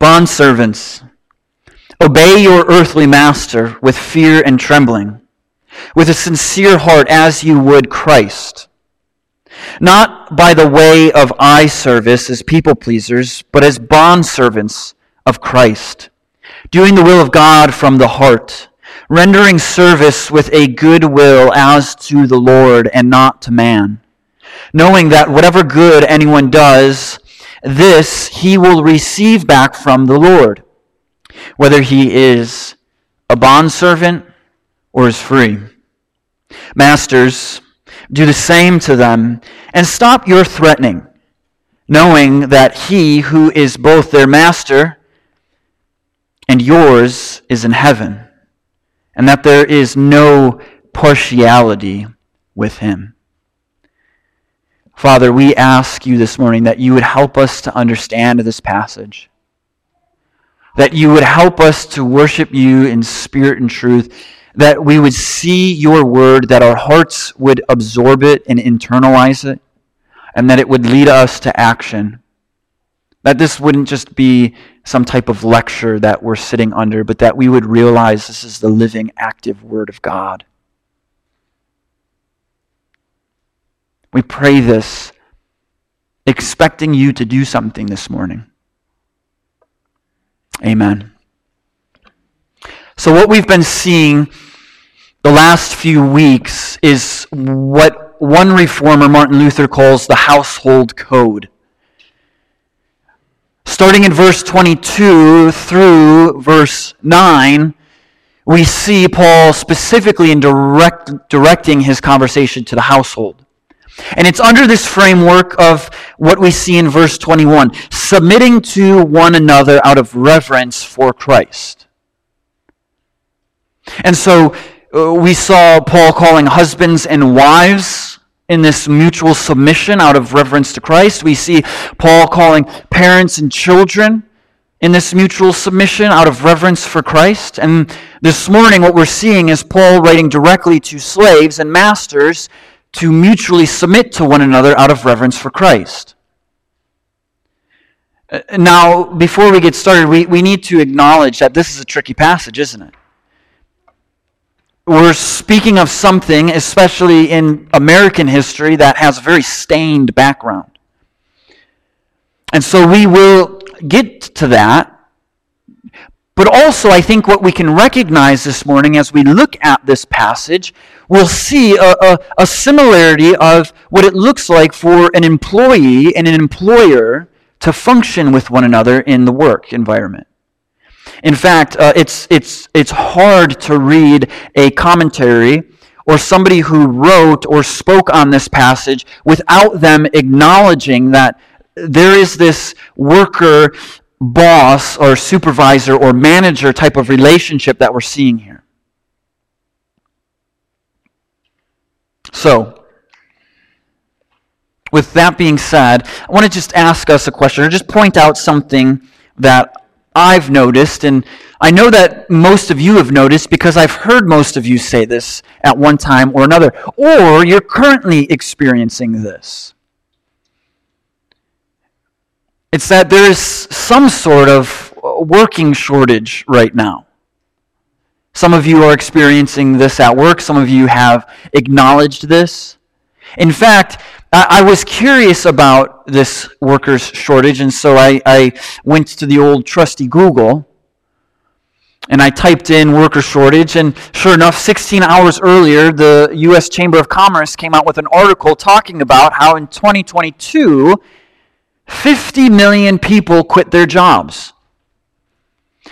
Bondservants, obey your earthly master with fear and trembling, with a sincere heart as you would Christ. Not by the way of eye service as people pleasers, but as bondservants of Christ, doing the will of God from the heart, rendering service with a good will as to the Lord and not to man, knowing that whatever good anyone does, this he will receive back from the Lord, whether he is a bondservant or is free. Masters, do the same to them, and stop your threatening, knowing that he who is both their master and yours is in heaven, and that there is no partiality with him. Father, we ask you this morning that you would help us to understand this passage, that you would help us to worship you in spirit and truth, that we would see your word, that our hearts would absorb it and internalize it, and that it would lead us to action. That this wouldn't just be some type of lecture that we're sitting under, but that we would realize this is the living, active Word of God. We pray this expecting you to do something this morning. Amen. So, what we've been seeing the last few weeks is what one reformer, Martin Luther, calls the household code. Starting in verse 22 through verse 9, we see Paul specifically in direct, directing his conversation to the household. And it's under this framework of what we see in verse 21 submitting to one another out of reverence for Christ. And so uh, we saw Paul calling husbands and wives in this mutual submission out of reverence to Christ. We see Paul calling parents and children in this mutual submission out of reverence for Christ. And this morning, what we're seeing is Paul writing directly to slaves and masters to mutually submit to one another out of reverence for Christ. Uh, now, before we get started, we, we need to acknowledge that this is a tricky passage, isn't it? We're speaking of something, especially in American history, that has a very stained background. And so we will get to that. But also, I think what we can recognize this morning as we look at this passage we'll see a, a, a similarity of what it looks like for an employee and an employer to function with one another in the work environment. In fact, uh, it's, it's, it's hard to read a commentary or somebody who wrote or spoke on this passage without them acknowledging that there is this worker boss or supervisor or manager type of relationship that we're seeing here. So, with that being said, I want to just ask us a question or just point out something that I've noticed, and I know that most of you have noticed because I've heard most of you say this at one time or another, or you're currently experiencing this. It's that there is some sort of working shortage right now. Some of you are experiencing this at work. Some of you have acknowledged this. In fact, I was curious about this workers' shortage, and so I, I, went to the old trusty Google and I typed in worker shortage, and sure enough, 16 hours earlier, the U.S. Chamber of Commerce came out with an article talking about how in 2022, 50 million people quit their jobs.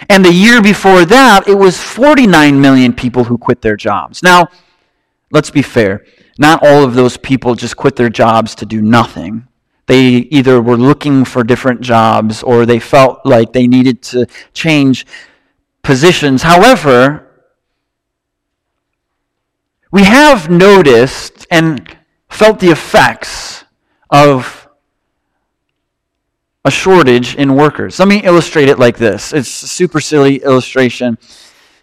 And the year before that, it was 49 million people who quit their jobs. Now, let's be fair. Not all of those people just quit their jobs to do nothing. They either were looking for different jobs or they felt like they needed to change positions. However, we have noticed and felt the effects of a shortage in workers. Let me illustrate it like this. It's a super silly illustration.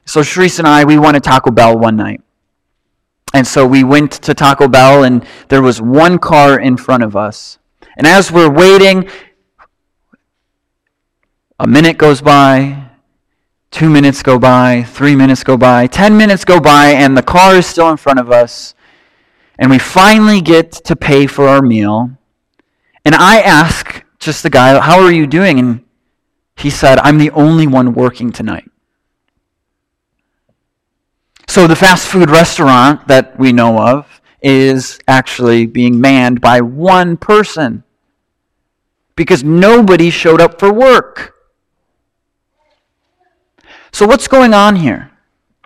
So Sharice and I, we went to Taco Bell one night. And so we went to Taco Bell, and there was one car in front of us. And as we're waiting, A minute goes by, two minutes go by, three minutes go by, ten minutes go by, and the car is still in front of us. And we finally get to pay for our meal. And I ask just the guy, How are you doing? And he said, I'm the only one working tonight. So the fast food restaurant that we know of is actually being manned by one person because nobody showed up for work. So, what's going on here?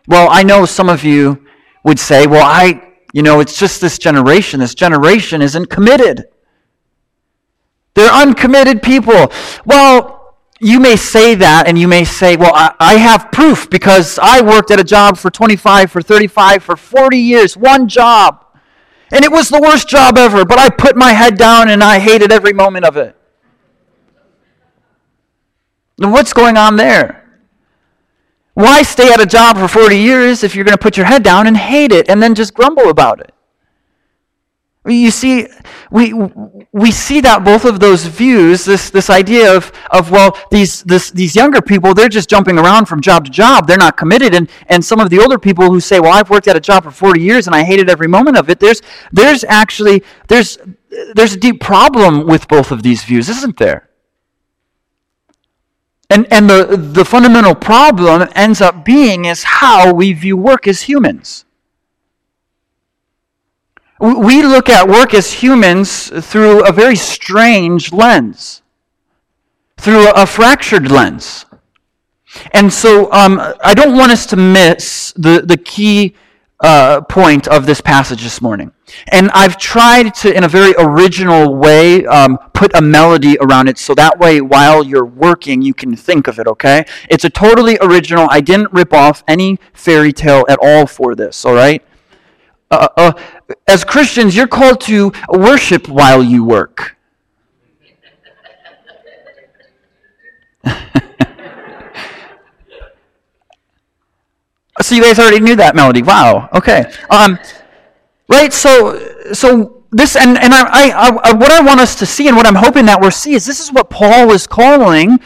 Well, I know some of you would say, well, I, you know, it's just this generation. This generation isn't committed. They're uncommitted people. Well, you may say that, and you may say, well, I, I have proof because I worked at a job for 25, for 35, for 40 years, one job. And it was the worst job ever, but I put my head down and I hated every moment of it. What's going on there? Why stay at a job for 40 years if you're going to put your head down and hate it and then just grumble about it? You see, we, we see that both of those views, this, this idea of, of well, these, this, these younger people, they're just jumping around from job to job. They're not committed. And, and some of the older people who say, well, I've worked at a job for 40 years and I hated every moment of it, there's, there's actually, there's, there's a deep problem with both of these views, isn't there? And, and the, the fundamental problem ends up being is how we view work as humans. We look at work as humans through a very strange lens, through a fractured lens. And so um, I don't want us to miss the, the key uh, point of this passage this morning. And I've tried to, in a very original way, um, put a melody around it so that way while you're working, you can think of it, okay? It's a totally original. I didn't rip off any fairy tale at all for this, all right? Uh, uh, as Christians, you're called to worship while you work. So you guys already knew that melody. Wow. Okay. Um, right. So so this and and I, I, I what I want us to see and what I'm hoping that we'll see is this is what Paul is calling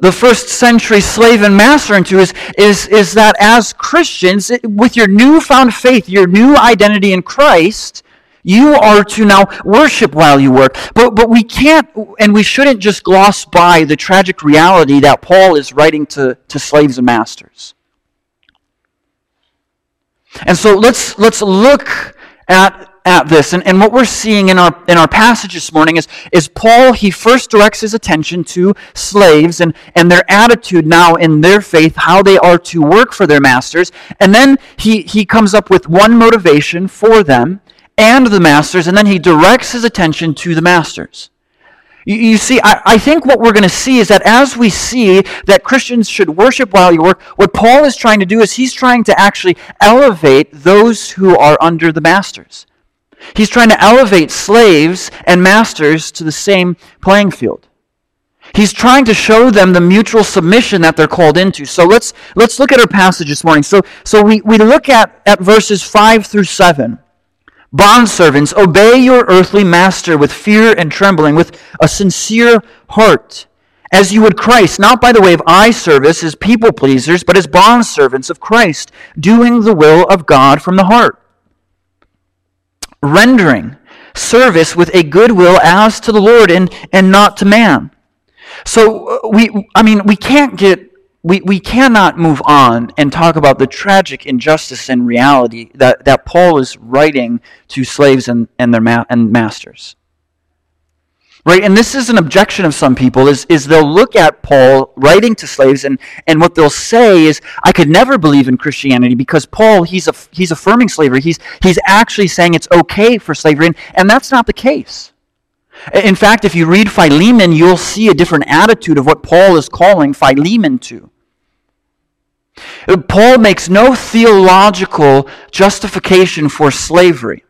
the first century slave and master into is, is, is that as Christians, with your newfound faith, your new identity in Christ, you are to now worship while you work. But, but we can't and we shouldn't just gloss by the tragic reality that Paul is writing to, to slaves and masters. And so let's, let's look at, at this. And, and what we're seeing in our, in our passage this morning is, is Paul, he first directs his attention to slaves and, and their attitude now in their faith, how they are to work for their masters. And then he, he comes up with one motivation for them and the masters, and then he directs his attention to the masters. You, you see, I, I think what we're going to see is that as we see that Christians should worship while you work, what Paul is trying to do is he's trying to actually elevate those who are under the masters. He's trying to elevate slaves and masters to the same playing field. He's trying to show them the mutual submission that they're called into. So let's, let's look at our passage this morning. So, so we, we look at, at verses 5 through 7. Bondservants, obey your earthly master with fear and trembling, with a sincere heart, as you would Christ, not by the way of eye service as people pleasers, but as bondservants of Christ, doing the will of God from the heart. Rendering service with a good will as to the Lord and, and not to man. So uh, we, I mean, we can't get we, we cannot move on and talk about the tragic injustice and reality that, that Paul is writing to slaves and, and their ma- and masters. Right? And this is an objection of some people is, is they'll look at Paul writing to slaves and, and what they'll say is, I could never believe in Christianity because Paul, he's, a, he's affirming slavery. He's, he's actually saying it's okay for slavery. And, and that's not the case. In fact, if you read Philemon, you'll see a different attitude of what Paul is calling Philemon to. Paul makes no theological justification for slavery.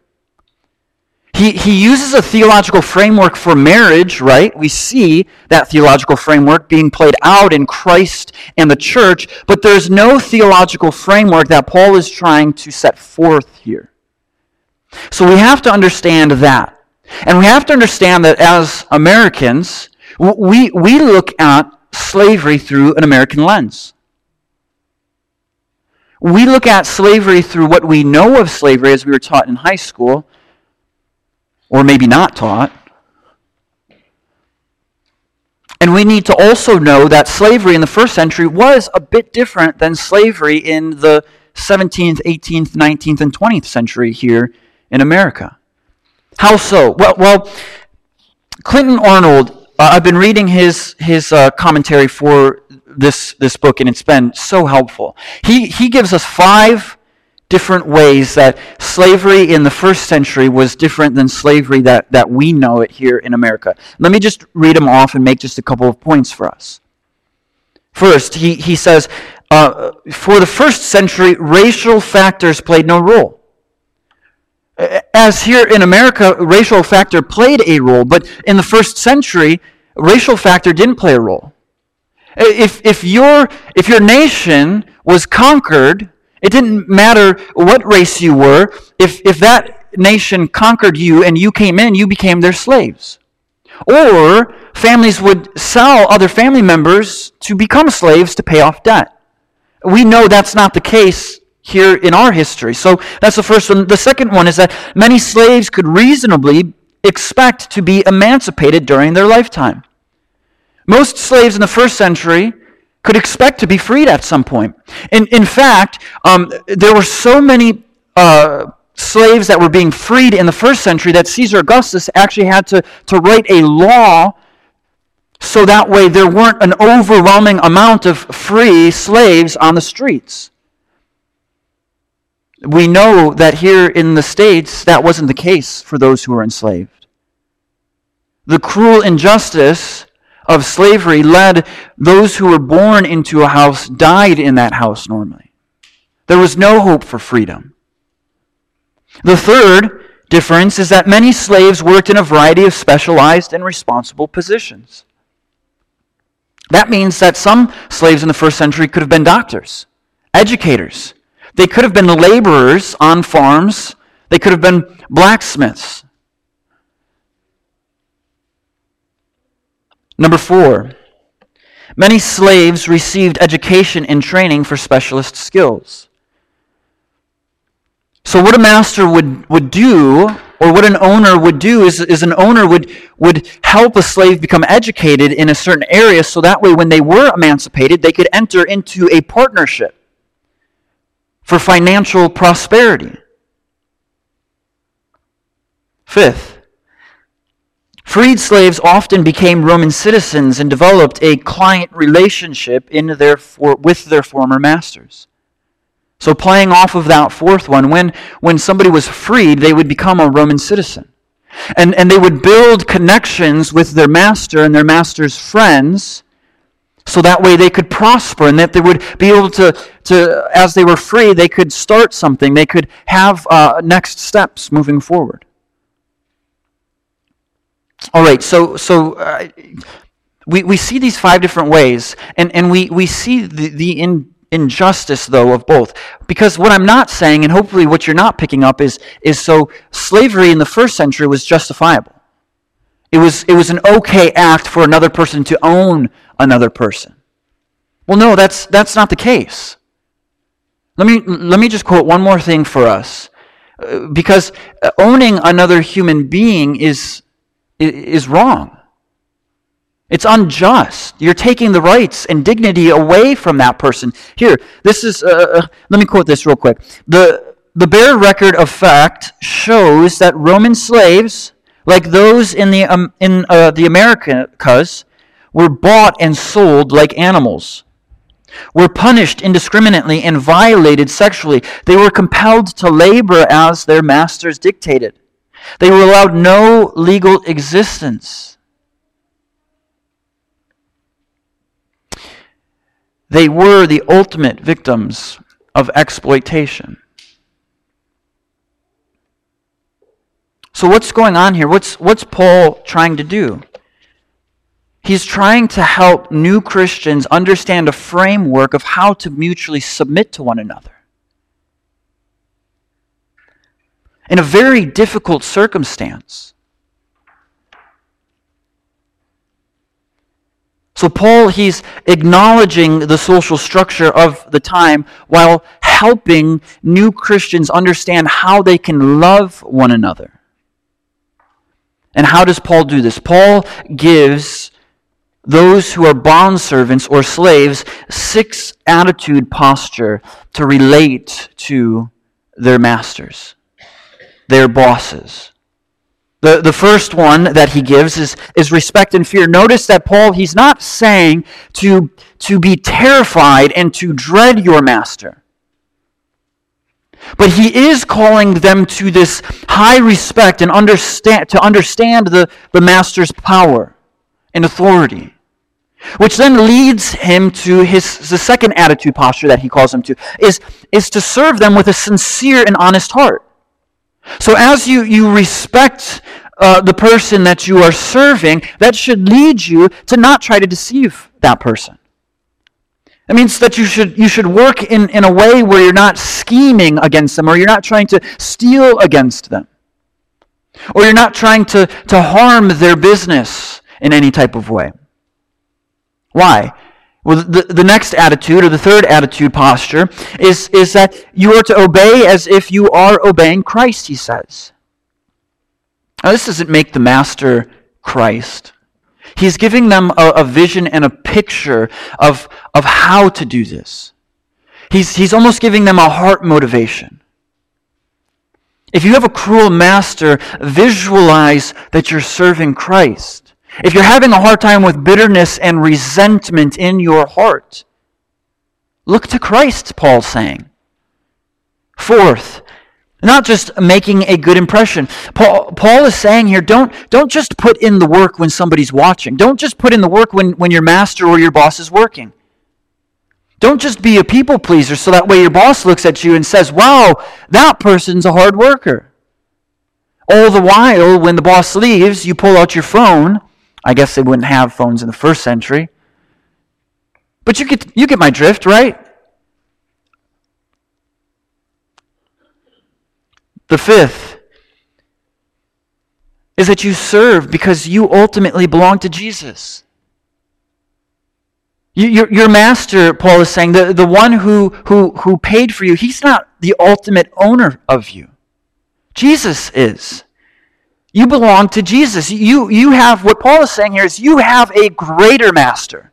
He, he uses a theological framework for marriage, right? We see that theological framework being played out in Christ and the church, but there's no theological framework that Paul is trying to set forth here. So we have to understand that. And we have to understand that as Americans, we, we look at slavery through an American lens. We look at slavery through what we know of slavery as we were taught in high school, or maybe not taught. And we need to also know that slavery in the first century was a bit different than slavery in the 17th, 18th, 19th, and 20th century here in America. How so? Well, well Clinton Arnold, uh, I've been reading his, his uh, commentary for this, this book, and it's been so helpful. He, he gives us five different ways that slavery in the first century was different than slavery that, that we know it here in America. Let me just read them off and make just a couple of points for us. First, he, he says, uh, for the first century, racial factors played no role. As here in America, racial factor played a role, but in the first century, racial factor didn't play a role. If, if, your, if your nation was conquered, it didn't matter what race you were. If, if that nation conquered you and you came in, you became their slaves. Or families would sell other family members to become slaves to pay off debt. We know that's not the case here in our history. So that's the first one. The second one is that many slaves could reasonably expect to be emancipated during their lifetime. Most slaves in the first century could expect to be freed at some point. In, in fact, um, there were so many uh, slaves that were being freed in the first century that Caesar Augustus actually had to, to write a law so that way there weren't an overwhelming amount of free slaves on the streets. We know that here in the States, that wasn't the case for those who were enslaved. The cruel injustice of slavery led those who were born into a house died in that house normally. There was no hope for freedom. The third difference is that many slaves worked in a variety of specialized and responsible positions. That means that some slaves in the first century could have been doctors, educators. They could have been laborers on farms. They could have been blacksmiths. Number four, many slaves received education and training for specialist skills. So, what a master would, would do or what an owner would do is, is an owner would, would help a slave become educated in a certain area so that way when they were emancipated, they could enter into a partnership for financial prosperity. Fifth, freed slaves often became Roman citizens and developed a client relationship in their for, with their former masters. So, playing off of that fourth one, when, when somebody was freed, they would become a Roman citizen. And, and they would build connections with their master and their master's friends so that way they could prosper and that they would be able to, to as they were free, they could start something. They could have uh, next steps moving forward. All right, so, so uh, we, we see these five different ways, and, and we, we see the, the in, injustice, though, of both. Because what I'm not saying, and hopefully what you're not picking up, is, is so slavery in the first century was justifiable. It was, it was an okay act for another person to own another person. Well, no, that's, that's not the case. Let me, let me just quote one more thing for us. Uh, because owning another human being is, is wrong. It's unjust. You're taking the rights and dignity away from that person. Here, this is, uh, uh, let me quote this real quick. The, the bare record of fact shows that Roman slaves, like those in the, um, in, uh, the Americas, were bought and sold like animals, were punished indiscriminately and violated sexually. They were compelled to labor as their masters dictated. They were allowed no legal existence. They were the ultimate victims of exploitation. So, what's going on here? What's, what's Paul trying to do? He's trying to help new Christians understand a framework of how to mutually submit to one another. In a very difficult circumstance. So, Paul, he's acknowledging the social structure of the time while helping new Christians understand how they can love one another. And how does Paul do this? Paul gives those who are bondservants or slaves six attitude posture to relate to their masters, their bosses. The, the first one that he gives is, is respect and fear. Notice that Paul, he's not saying to, to be terrified and to dread your master. But he is calling them to this high respect and understand, to understand the, the master's power and authority. Which then leads him to his the second attitude posture that he calls them to is, is to serve them with a sincere and honest heart. So as you, you respect uh, the person that you are serving, that should lead you to not try to deceive that person. It means that you should, you should work in, in a way where you're not scheming against them or you're not trying to steal against them. Or you're not trying to, to harm their business in any type of way. Why? Well, the, the next attitude, or the third attitude posture, is, is that you are to obey as if you are obeying Christ, he says. Now, this doesn't make the master Christ. He's giving them a, a, vision and a picture of, of how to do this. He's, he's almost giving them a heart motivation. If you have a cruel master, visualize that you're serving Christ. If you're having a hard time with bitterness and resentment in your heart, look to Christ, Paul's saying. Fourth, not just making a good impression. Paul, Paul is saying here, don't, don't just put in the work when somebody's watching. Don't just put in the work when, when your master or your boss is working. Don't just be a people pleaser so that way your boss looks at you and says, wow, that person's a hard worker. All the while, when the boss leaves, you pull out your phone. I guess they wouldn't have phones in the first century. But you get, you get my drift, right? The fifth is that you serve because you ultimately belong to Jesus. Your, your master, Paul is saying, the, the one who, who, who paid for you, he's not the ultimate owner of you. Jesus is. You belong to Jesus. You, you have, what Paul is saying here is, you have a greater master.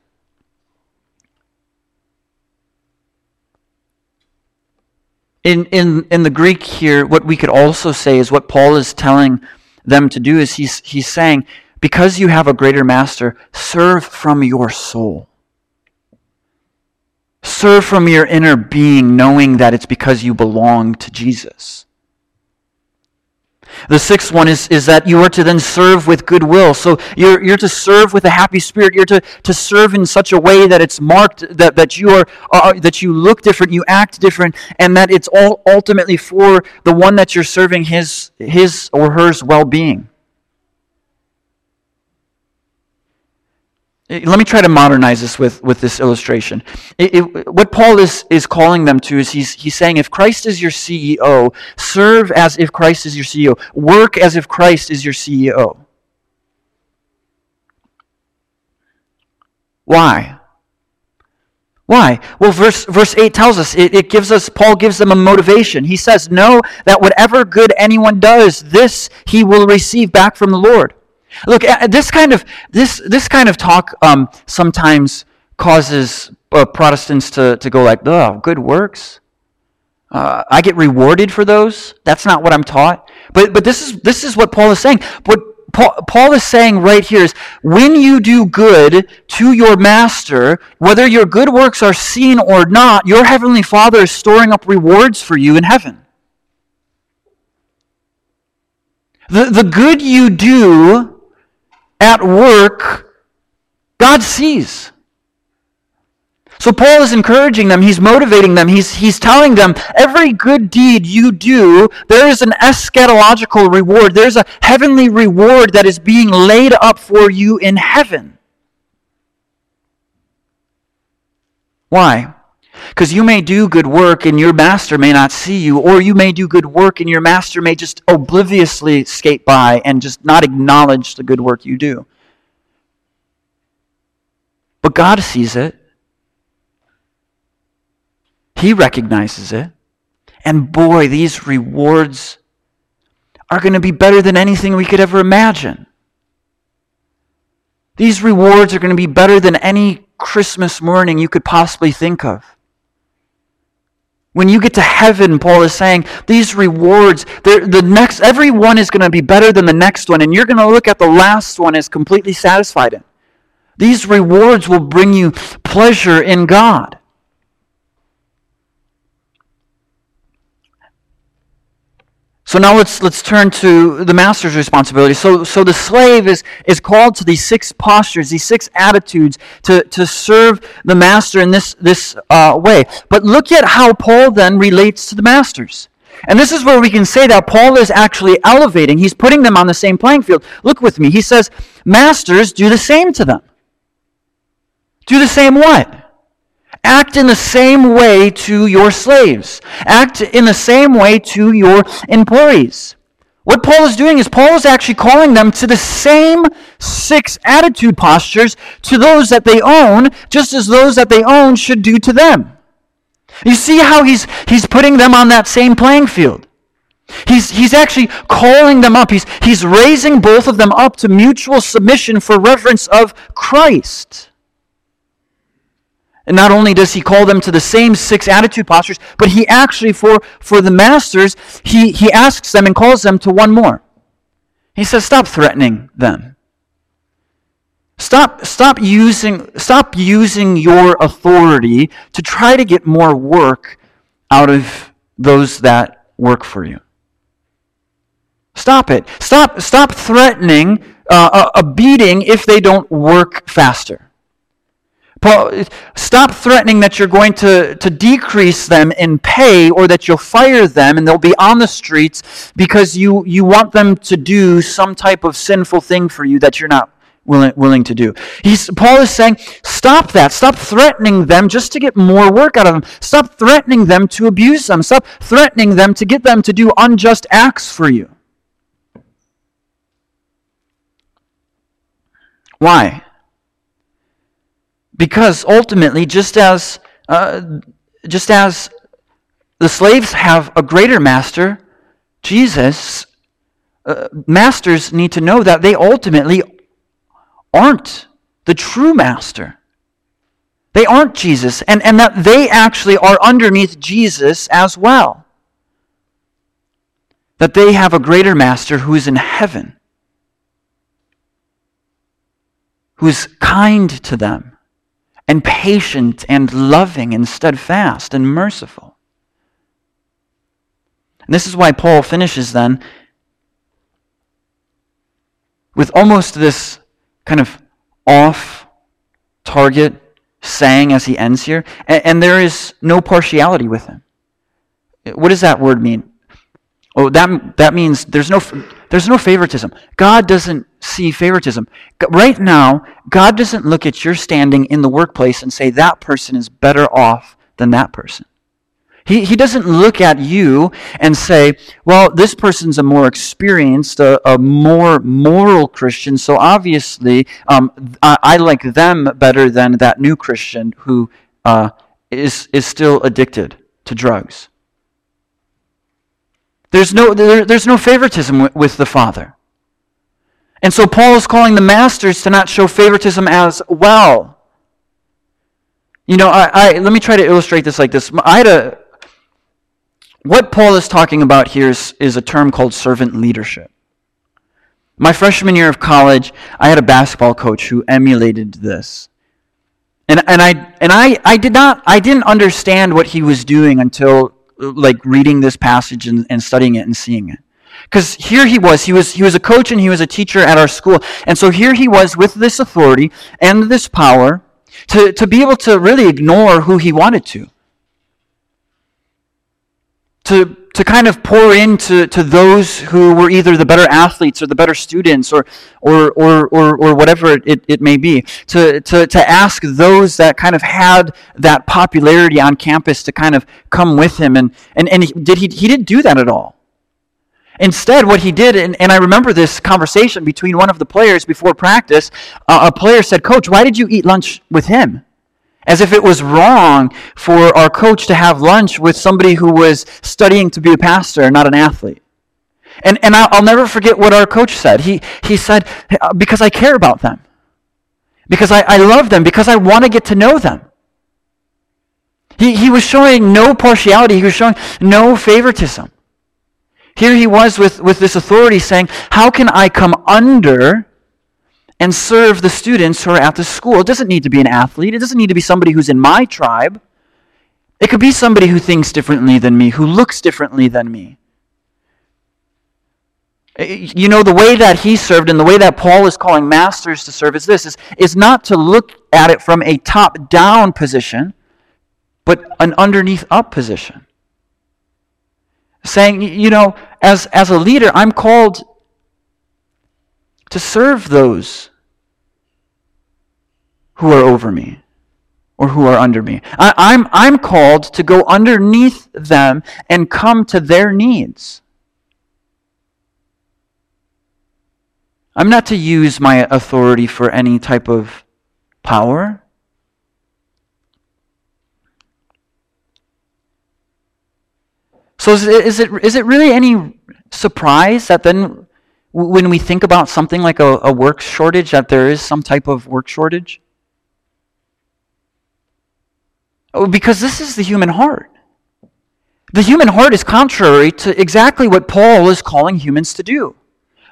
in, in, in the Greek here, what we could also say is what Paul is telling them to do is he's, he's saying, because you have a greater master, serve from your soul. Serve from your inner being, knowing that it's because you belong to Jesus. The sixth one is, is that you are to then serve with goodwill. So you're, you're to serve with a happy spirit. You're to, to serve in such a way that it's marked, that, that, you are, uh, that you look different, you act different, and that it's all ultimately for the one that you're serving his, his or hers well being. Eh, let me try to modernize this with, with this illustration. It, it, what Paul is, is calling them to is he's, he's saying if Christ is your CEO, serve as if Christ is your CEO, work as if Christ is your CEO. Why? Why? Well, verse, verse 8 tells us, it, it gives us, Paul gives them a motivation. He says, Know that whatever good anyone does, this he will receive back from the Lord. Look, uh, this kind of this this kind of talk um, sometimes causes uh, Protestants to, to go like, "Oh, good works. Uh, I get rewarded for those." That's not what I'm taught. But but this is this is what Paul is saying. What Paul, Paul is saying right here is when you do good to your master, whether your good works are seen or not, your heavenly Father is storing up rewards for you in heaven. The, the good you do at work, God sees. So Paul is encouraging them, he's motivating them, he's, he's telling them every good deed you do, there is an eschatological reward. There's a heavenly reward that is being laid up for you in heaven. Why? Because you may do good work and your master may not see you, or you may do good work and your master may just obliviously skate by and just not acknowledge the good work you do. But God sees it. He recognizes it. And boy, these rewards are going to be better than anything we could ever imagine. These rewards are going to be better than any Christmas morning you could possibly think of. When you get to heaven, Paul is saying, these rewards, the next, every one is going to be better than the next one, and you're going to look at the last one as completely satisfied in. These rewards will bring you pleasure in God. So now let's, let's turn to the master's responsibility. So, so the slave is, is called to these six postures, these six attitudes to, to serve the master in this, this uh, way. But look at how Paul then relates to the masters. And this is where we can say that Paul is actually elevating. He's putting them on the same playing field. Look with me. He says, Masters, do the same to them. Do the same what? Act in the same way to your slaves. Act in the same way to your employees. What Paul is doing is Paul is actually calling them to the same six attitude postures to those that they own, just as those that they own should do to them. You see how he's, he's putting them on that same playing field. He's, he's actually calling them up. He's, he's raising both of them up to mutual submission for reverence of Christ. And not only does he call them to the same six attitude postures, but he actually, for, for the masters, he, he asks them and calls them to one more. He says, Stop threatening them. Stop, stop, using, stop using your authority to try to get more work out of those that work for you. Stop it. Stop, stop threatening uh, a, a beating if they don't work faster. Stop threatening that you're going to, to decrease them in pay or that you'll fire them and they'll be on the streets because you, you want them to do some type of sinful thing for you that you're not willing, willing to do. He's, Paul is saying, stop that. Stop threatening them just to get more work out of them. Stop threatening them to abuse them. Stop threatening them to get them to do unjust acts for you. Why? Because ultimately, just as, uh, just as the slaves have a greater master, Jesus, uh, masters need to know that they ultimately aren't the true master. They aren't Jesus, and, and that they actually are underneath Jesus as well. That they have a greater master who is in heaven, who is kind to them and patient and loving and steadfast and merciful. And this is why Paul finishes then with almost this kind of off target saying as he ends here. And, and, there is no partiality with him. What does that word mean? Oh, that, that means there's no, there's no favoritism. God doesn't see favoritism. Right now, God doesn't look at your standing in the workplace and say that person is better off than that person. He, he doesn't look at you and say, well, this person's a more experienced, a, a more moral Christian, so obviously um, I, I, like them better than that new Christian who uh, is is still addicted to drugs. There's no, there, there's no favoritism with, with the Father. And so Paul is calling the masters to not show favoritism as well. You know, I, I, let me try to illustrate this like this. I had a, what Paul is talking about here is, is a term called servant leadership. My freshman year of college, I had a basketball coach who emulated this. And, and, I, and I, I did not, I didn't understand what he was doing until like reading this passage and, and studying it and seeing it. Because here he was, he was, he was a coach and he was a teacher at our school. And so here he was with this authority and this power to, to be able to really ignore who he wanted to. To, to kind of pour into to those who were either the better athletes or the better students or, or, or, or, or whatever it, it may be. To, to, to ask those that kind of had that popularity on campus to kind of come with him. And, and, and did he, he didn't do that at all. Instead, what he did, and, and I remember this conversation between one of the players before practice, uh, a player said, Coach, why did you eat lunch with him? As if it was wrong for our coach to have lunch with somebody who was studying to be a pastor, not an athlete. And, and I'll never forget what our coach said. He, he said, uh, Because I care about them, because I, I love them, because I want to get to know them. He, he was showing no partiality, he was showing no favoritism. Here he was with, with this authority saying, How can I come under and serve the students who are at the school. It doesn't need to be an athlete, it doesn't need to be somebody who's in my tribe. It could be somebody who thinks differently than me, who looks differently than me. You know, the way that he served and the way that Paul is calling masters to serve is this is, is not to look at it from a top down position, but an underneath up position. Saying, you know, as, as a leader, I'm called to serve those who are over me or who are under me. I, I'm, I'm called to go underneath them and come to their needs. I'm not to use my authority for any type of power. So is it, is it, is it really any surprise that then when we think about something like a, a work shortage, that there is some type of work shortage? Oh, because this is the human heart. The human heart is contrary to exactly what Paul is calling humans to do.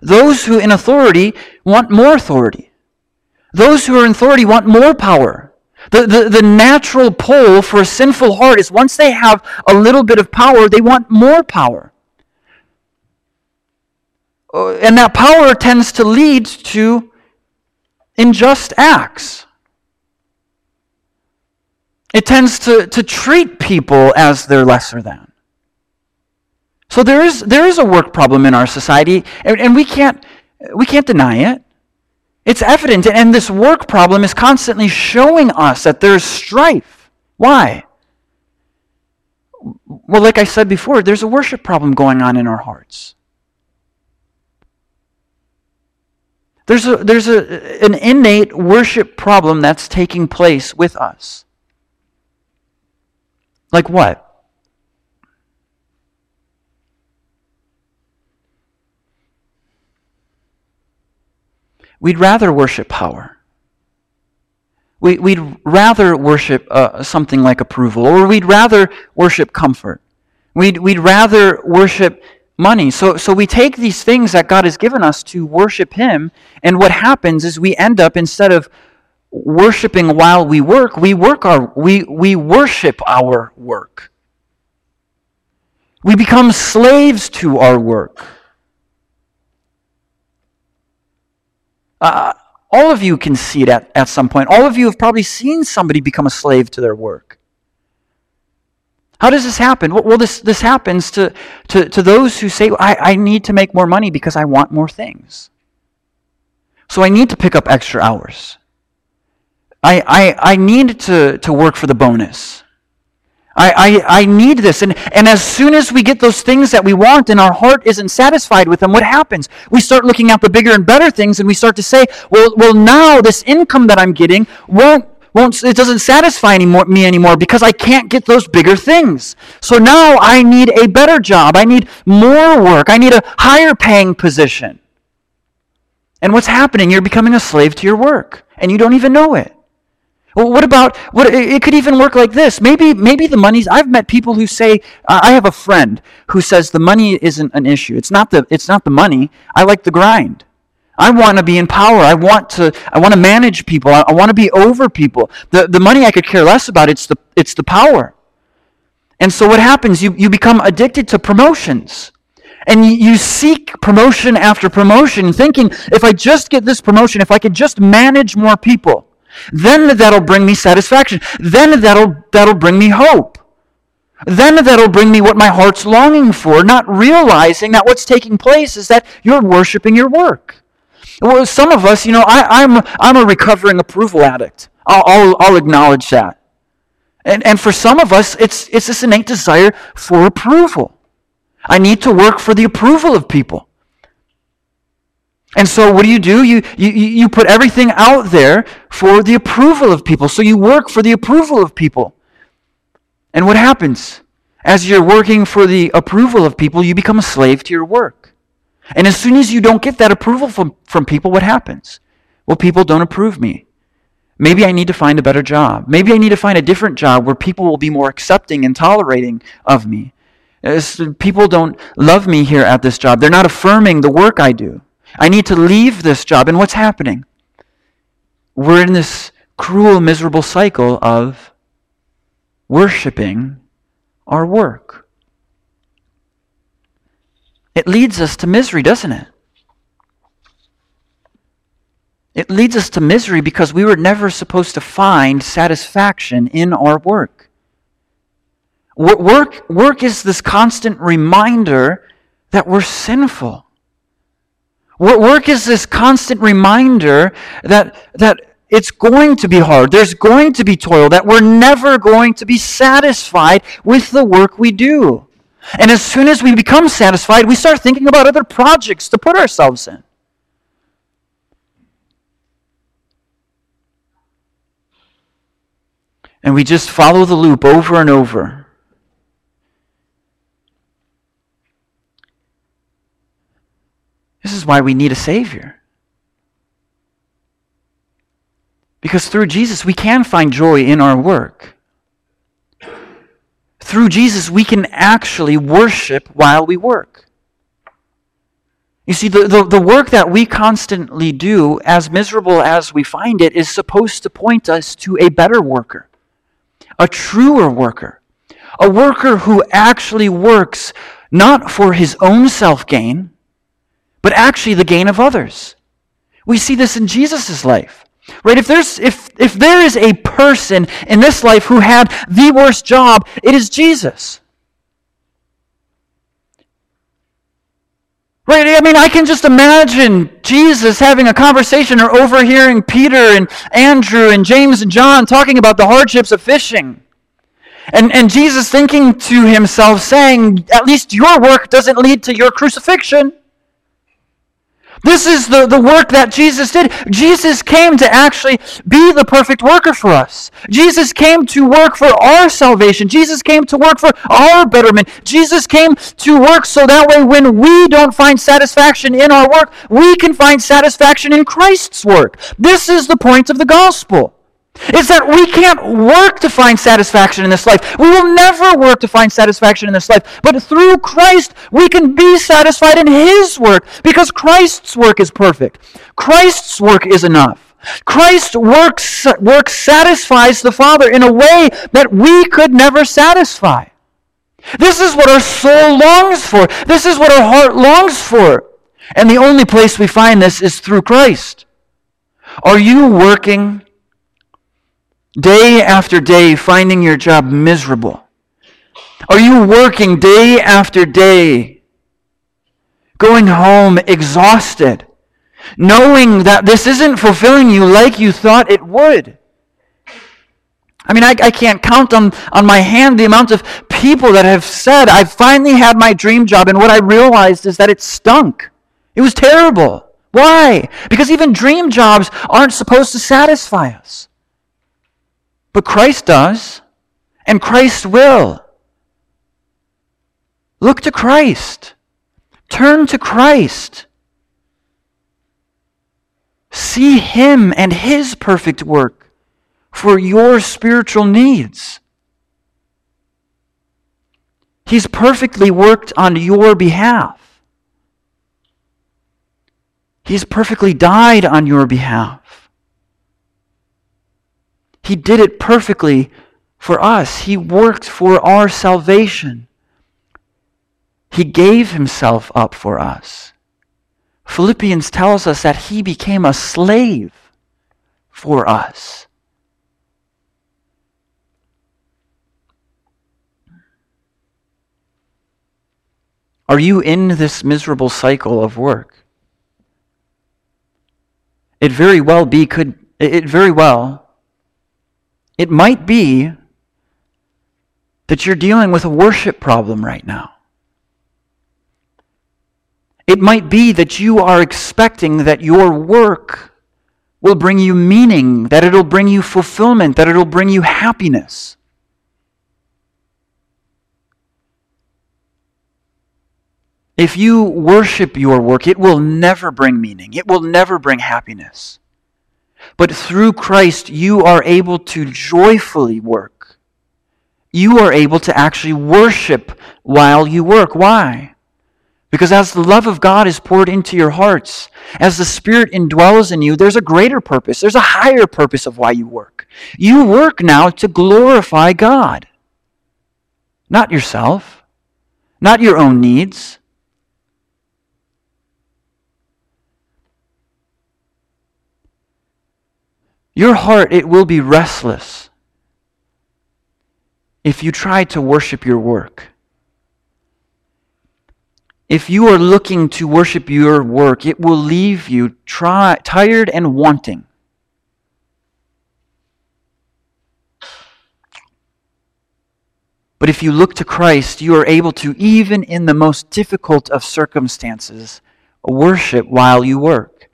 Those who in authority want more authority. Those who are in authority want more power. The, the, the natural pull for a sinful heart is once they have a little bit of power, they want more power. Uh, and that power tends to lead to unjust acts. It tends to, to treat people as they're lesser than. So there is, there is a work problem in our society, and, and we, can't, we can't deny it. It's evident, and this work problem is constantly showing us that there's strife. Why? Well, like I said before, there's a worship problem going on in our hearts. There's, a, there's a, an innate worship problem that's taking place with us. Like what? We'd rather worship power. We, would rather worship uh, something like approval, or we'd rather worship comfort. We'd, we'd rather worship money. So, so we take these things that God has given us to worship Him, and what happens is we end up, instead of worshiping while we work, we, work our, we, we worship our work. We become slaves to our work. Uh, all of you can see it at, at some point. All of you have probably seen somebody become a slave to their work. How does this happen? Well, this, this happens to, to, to those who say, I, I need to make more money because I want more things. So I need to pick up extra hours. I, I, I need to, to work for the bonus. I, I, I need this. And, and as soon as we get those things that we want and our heart isn't satisfied with them, what happens? We start looking at the bigger and better things and we start to say, well, well now this income that I'm getting won't won't, it doesn't satisfy anymore, me anymore because I can't get those bigger things. So now I need a better job. I need more work. I need a higher paying position. And what's happening? You're becoming a slave to your work, and you don't even know it. What about what? It could even work like this. Maybe, maybe the money's. I've met people who say, I have a friend who says the money isn't an issue. It's not the. It's not the money. I like the grind. I want to be in power. I want to, I want to manage people. I, I want to be over people. The, the money I could care less about, it's the, it's the power. And so what happens? You, you become addicted to promotions. And you seek promotion after promotion, thinking, if I just get this promotion, if I could just manage more people, then that'll bring me satisfaction. Then that'll, that'll bring me hope. Then that'll bring me what my heart's longing for, not realizing that what's taking place is that you're worshiping your work. Well, some of us, you know, I, am I'm, I'm a recovering approval addict. I'll, I'll, I'll acknowledge that. And, and for some of us, it's, it's this innate desire for approval. I need to work for the approval of people. And so what do you do? You, you, you put everything out there for the approval of people. So you work for the approval of people. And what happens? As you're working for the approval of people, you become a slave to your work. And as soon as you don't get that approval from, from people, what happens? Well, people don't approve me. Maybe I need to find a better job. Maybe I need to find a different job where people will be more accepting and tolerating of me. As people don't love me here at this job. They're not affirming the work I do. I need to leave this job. And what's happening? We're in this cruel, miserable cycle of worshiping our work. It leads us to misery, doesn't it? It leads us to misery because we were never supposed to find satisfaction in our work. Work, work is this constant reminder that we're sinful. Work is this constant reminder that, that it's going to be hard. There's going to be toil, that we're never going to be satisfied with the work we do. And as soon as we become satisfied, we start thinking about other projects to put ourselves in. And we just follow the loop over and over. This is why we need a Savior. Because through Jesus, we can find joy in our work. Through Jesus, we can actually worship while we work. You see, the, the, the, work that we constantly do, as miserable as we find it, is supposed to point us to a better worker a truer worker, a worker who actually works not for his own self gain, but actually the gain of others. We see this in Jesus' life. Right? If there's if if there is a person in this life who had the worst job, it is Jesus. Right? I mean, I can just imagine Jesus having a conversation or overhearing Peter and Andrew and James and John talking about the hardships of fishing. And, and Jesus thinking to himself, saying, At least your work doesn't lead to your crucifixion. This is the, the work that Jesus did. Jesus came to actually be the perfect worker for us. Jesus came to work for our salvation. Jesus came to work for our betterment. Jesus came to work so that way when we don't find satisfaction in our work, we can find satisfaction in Christ's work. This is the point of the gospel is that we can't work to find satisfaction in this life. We will never work to find satisfaction in this life. But through Christ, we can be satisfied in His work because Christ's work is perfect. Christ's work is enough. Christ's work, work satisfies the Father in a way that we could never satisfy. This is what our soul longs for. This is what our heart longs for. And the only place we find this is through Christ. Are you working day after day finding your job miserable? Are you working day after day, going home exhausted, knowing that this isn't fulfilling you like you thought it would? I mean, I, I can't count on, on my hand the amount of people that have said, I finally had my dream job, and what I realized is that it stunk. It was terrible. Why? Because even dream jobs aren't supposed to satisfy us. But Christ does, and Christ will. Look to Christ. Turn to Christ. See Him and His perfect work for your spiritual needs. He's perfectly worked on your behalf. He's perfectly died on your behalf. He did it perfectly for us. He worked for our salvation. He gave himself up for us. Philippians tells us that he became a slave for us. Are you in this miserable cycle of work? It very well be could it very well it might be that you're dealing with a worship problem right now. It might be that you are expecting that your work will bring you meaning, that it'll bring you fulfillment, that it'll bring you happiness. If you worship your work, it will never bring meaning. It will never bring happiness. But through Christ, you are able to joyfully work. You are able to actually worship while you work. Why? Because as the love of God is poured into your hearts, as the Spirit indwells in you, there's a greater purpose. There's a higher purpose of why you work. You work now to glorify God, not yourself, not your own needs. Your heart, it will be restless if you try to worship your work. If you are looking to worship your work, it will leave you try, tired and wanting. But if you look to Christ, you are able to, even in the most difficult of circumstances, worship while you work.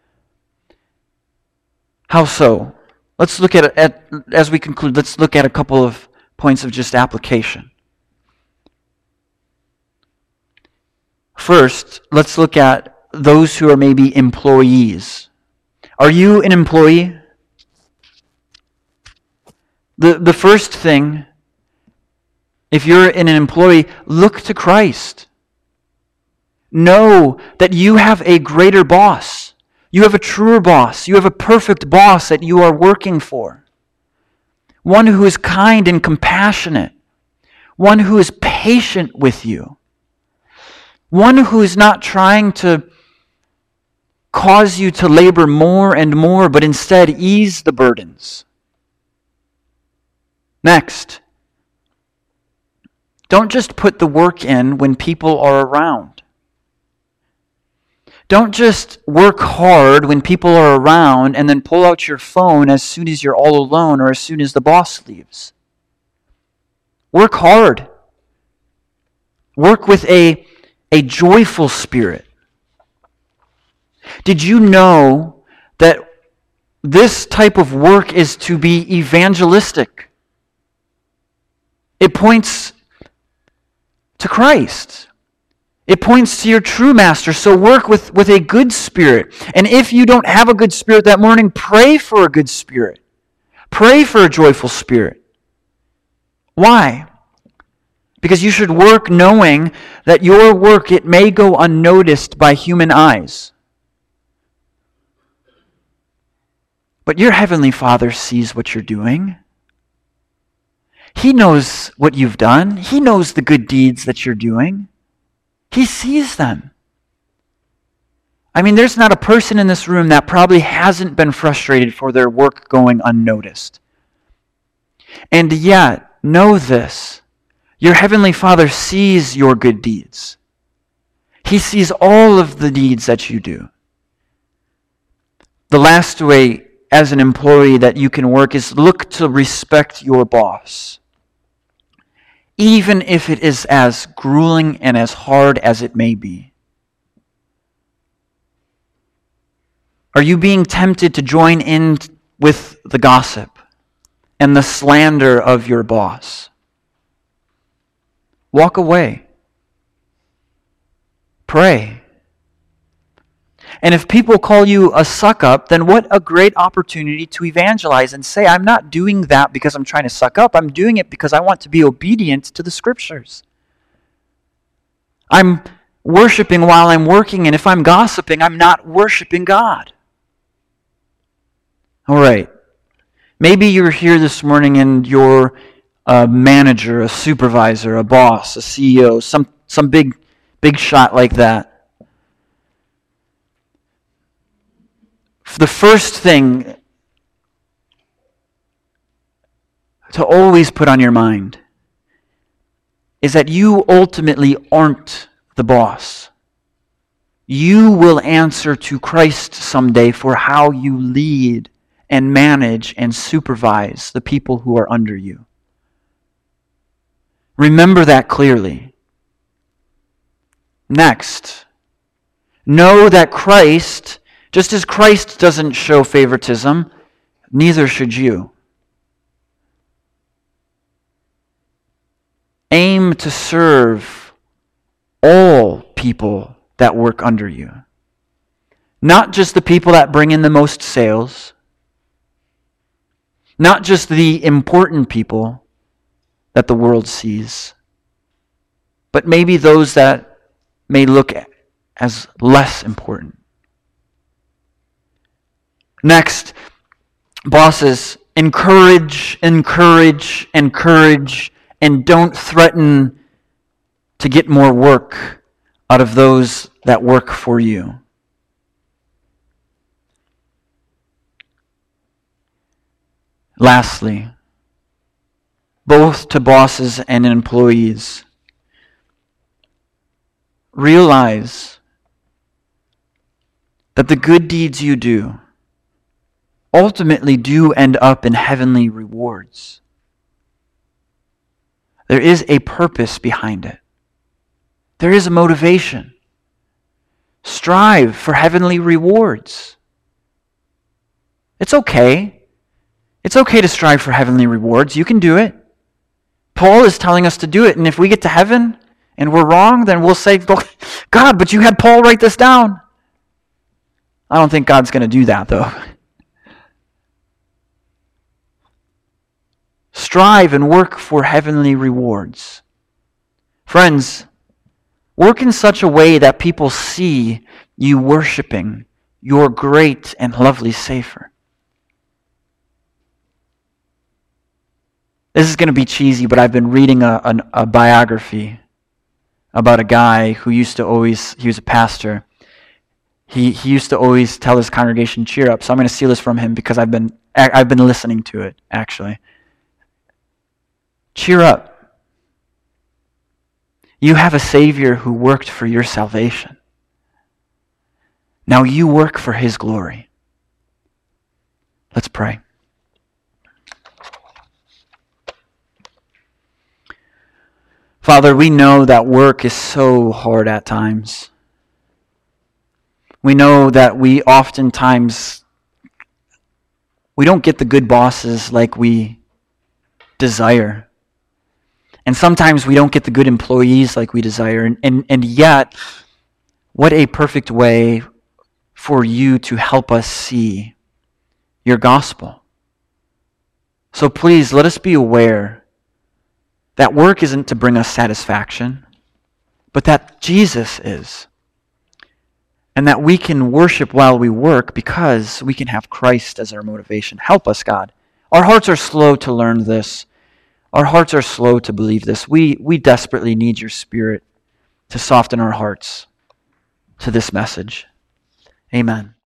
How so? Let's look at, at, as we conclude, let's look at a couple of points of just application. First, let's look at those who are maybe employees. Are you an employee? The, the first thing, if you're in an employee, look to Christ. Know that you have a greater boss. You have a truer boss. You have a perfect boss that you are working for. One who is kind and compassionate. One who is patient with you. One who is not trying to cause you to labor more and more, but instead ease the burdens. Next, don't just put the work in when people are around. Don't just work hard when people are around and then pull out your phone as soon as you're all alone or as soon as the boss leaves. Work hard. Work with a, a joyful spirit. Did you know that this type of work is to be evangelistic? It points to Christ. It points to your true master. So work with, with a good spirit. And if you don't have a good spirit that morning, pray for a good spirit. Pray for a joyful spirit. Why? Because you should work knowing that your work, it may go unnoticed by human eyes. But your heavenly Father sees what you're doing. He knows what you've done. He knows the good deeds that you're doing. He sees them. I mean, there's not a person in this room that probably hasn't been frustrated for their work going unnoticed. And yet, know this your Heavenly Father sees your good deeds, He sees all of the deeds that you do. The last way, as an employee, that you can work is look to respect your boss even if it is as grueling and as hard as it may be? Are you being tempted to join in with the gossip and the slander of your boss? Walk away. Pray. And if people call you a suck up, then what a great opportunity to evangelize and say, I'm not doing that because I'm trying to suck up. I'm doing it because I want to be obedient to the scriptures. I'm worshiping while I'm working, and if I'm gossiping, I'm not worshiping God. All right. Maybe you're here this morning and you're a manager, a supervisor, a boss, a CEO, some, some big, big shot like that. The first thing to always put on your mind is that you ultimately aren't the boss. You will answer to Christ someday for how you lead and manage and supervise the people who are under you. Remember that clearly. Next, Know that Christ, just as Christ doesn't show favoritism, neither should you. Aim to serve all people that work under you, not just the people that bring in the most sales, not just the important people that the world sees, but maybe those that may look as less important. Next, bosses, encourage, encourage, encourage, and don't threaten to get more work out of those that work for you. Lastly, both to bosses and employees, realize that the good deeds you do ultimately do end up in heavenly rewards. There is a purpose behind it. There is a motivation. Strive for heavenly rewards. It's okay. It's okay to strive for heavenly rewards. You can do it. Paul is telling us to do it. And if we get to heaven and we're wrong, then we'll say, God, but you had Paul write this down. I don't think God's going to do that, though. Strive and work for heavenly rewards. Friends, work in such a way that people see you worshiping your great and lovely Savior. This is going to be cheesy, but I've been reading a, a, a biography about a guy who used to always, he was a pastor. He, he used to always tell his congregation, cheer up. So I'm going to steal this from him because I've been, I've been listening to it, actually. Cheer up. You have a Savior who worked for your salvation. Now you work for His glory. Let's pray. Father, we know that work is so hard at times. We know that we oftentimes we don't get the good bosses like we desire. And sometimes we don't get the good employees like we desire. And, and, and yet, what a perfect way for you to help us see your gospel. So please let us be aware that work isn't to bring us satisfaction, but that Jesus is. And that we can worship while we work because we can have Christ as our motivation. Help us, God. Our hearts are slow to learn this. Our hearts are slow to believe this. We, we desperately need your Spirit to soften our hearts to this message. Amen.